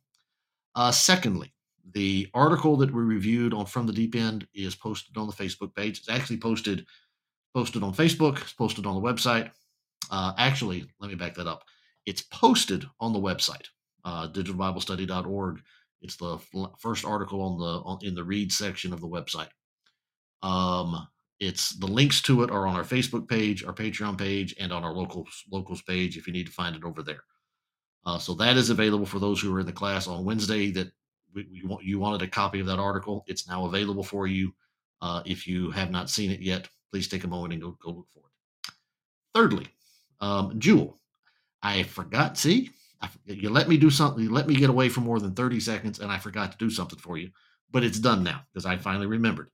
Uh, secondly, the article that we reviewed on From the Deep End is posted on the Facebook page. It's actually posted posted on Facebook. It's posted on the website. Uh, actually, let me back that up. It's posted on the website, uh, digitalbiblestudy.org. It's the first article on the on, in the read section of the website. Um, it's the links to it are on our Facebook page, our Patreon page, and on our local locals page. If you need to find it over there, uh, so that is available for those who are in the class on Wednesday. That we, we want, you wanted a copy of that article. It's now available for you. Uh, if you have not seen it yet, please take a moment and go, go look for it. Thirdly, um, Jewel, I forgot. See, I, you let me do something. You let me get away for more than 30 seconds, and I forgot to do something for you. But it's done now because I finally remembered.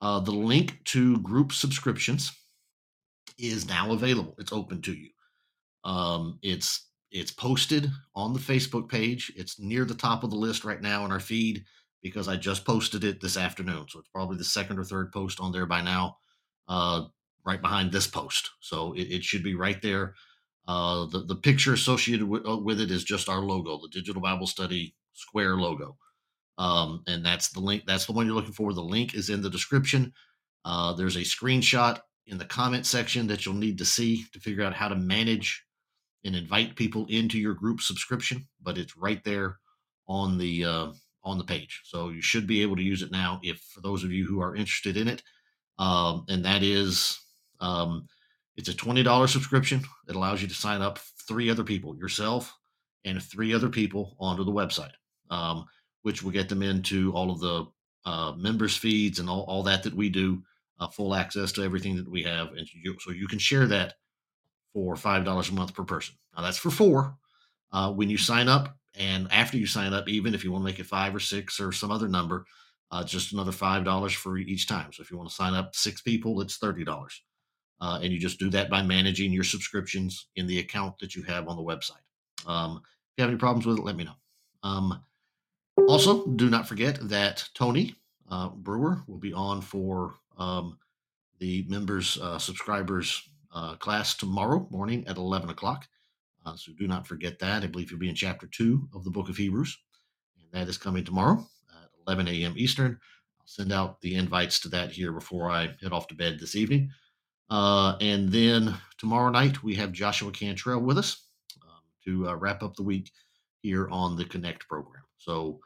Uh, the link to group subscriptions is now available. It's open to you. Um, it's it's posted on the Facebook page. It's near the top of the list right now in our feed because I just posted it this afternoon. So it's probably the second or third post on there by now uh, right behind this post. So it, it should be right there. Uh, the, the picture associated with, uh, with it is just our logo, the Digital Bible Study Square logo. Um, and that's the link. That's the one you're looking for. The link is in the description. Uh, there's a screenshot in the comment section that you'll need to see to figure out how to manage and invite people into your group subscription. But it's right there on the uh, on the page, so you should be able to use it now. If for those of you who are interested in it, um, and that is um, it's a twenty dollars subscription. It allows you to sign up three other people, yourself and three other people onto the website, um, which will get them into all of the uh, members feeds and all, all that that we do, uh, full access to everything that we have, and you, so you can share that for five dollars a month per person. Now that's for four. Uh, when you sign up, and after you sign up, even if you want to make it five or six or some other number, uh, just another five dollars for each time. So if you want to sign up six people, it's thirty dollars, uh, and you just do that by managing your subscriptions in the account that you have on the website. Um, if you have any problems with it, let me know. Um, also, do not forget that Tony uh, Brewer will be on for um, the members uh, subscribers uh, class tomorrow morning at eleven o'clock. Uh, so do not forget that. I believe you'll be in chapter two of the book of Hebrews, and that is coming tomorrow. at 11 a.m. Eastern. I'll send out the invites to that here before I head off to bed this evening. Uh, and then tomorrow night, we have Joshua Cantrell with us um, to uh, wrap up the week here on the Connect program. So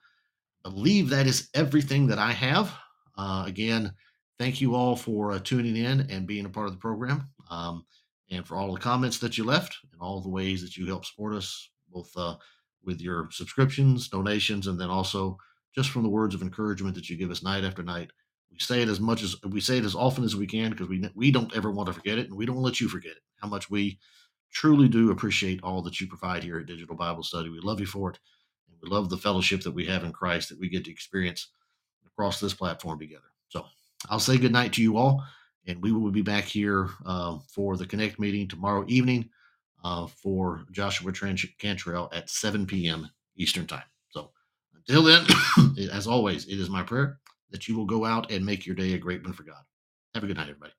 I believe that is everything that I have. Uh, again, thank you all for uh, tuning in and being a part of the program. Um, and for all the comments that you left and all the ways that you help support us, both uh, with your subscriptions, donations, and then also just from the words of encouragement that you give us night after night. We say it as much as we say it as often as we can because we we don't ever want to forget it, and we don't let you forget it. How much we truly do appreciate all that you provide here at Digital Bible Study. We love you for it, and we love the fellowship that we have in Christ that we get to experience across this platform together. So I'll say good night to you all, and we will be back here uh, for the Connect meeting tomorrow evening uh, for Joshua Cantrell at 7 p.m. Eastern Time. So until then, as always, it is my prayer that you will go out and make your day a great one for God. Have a good night, everybody.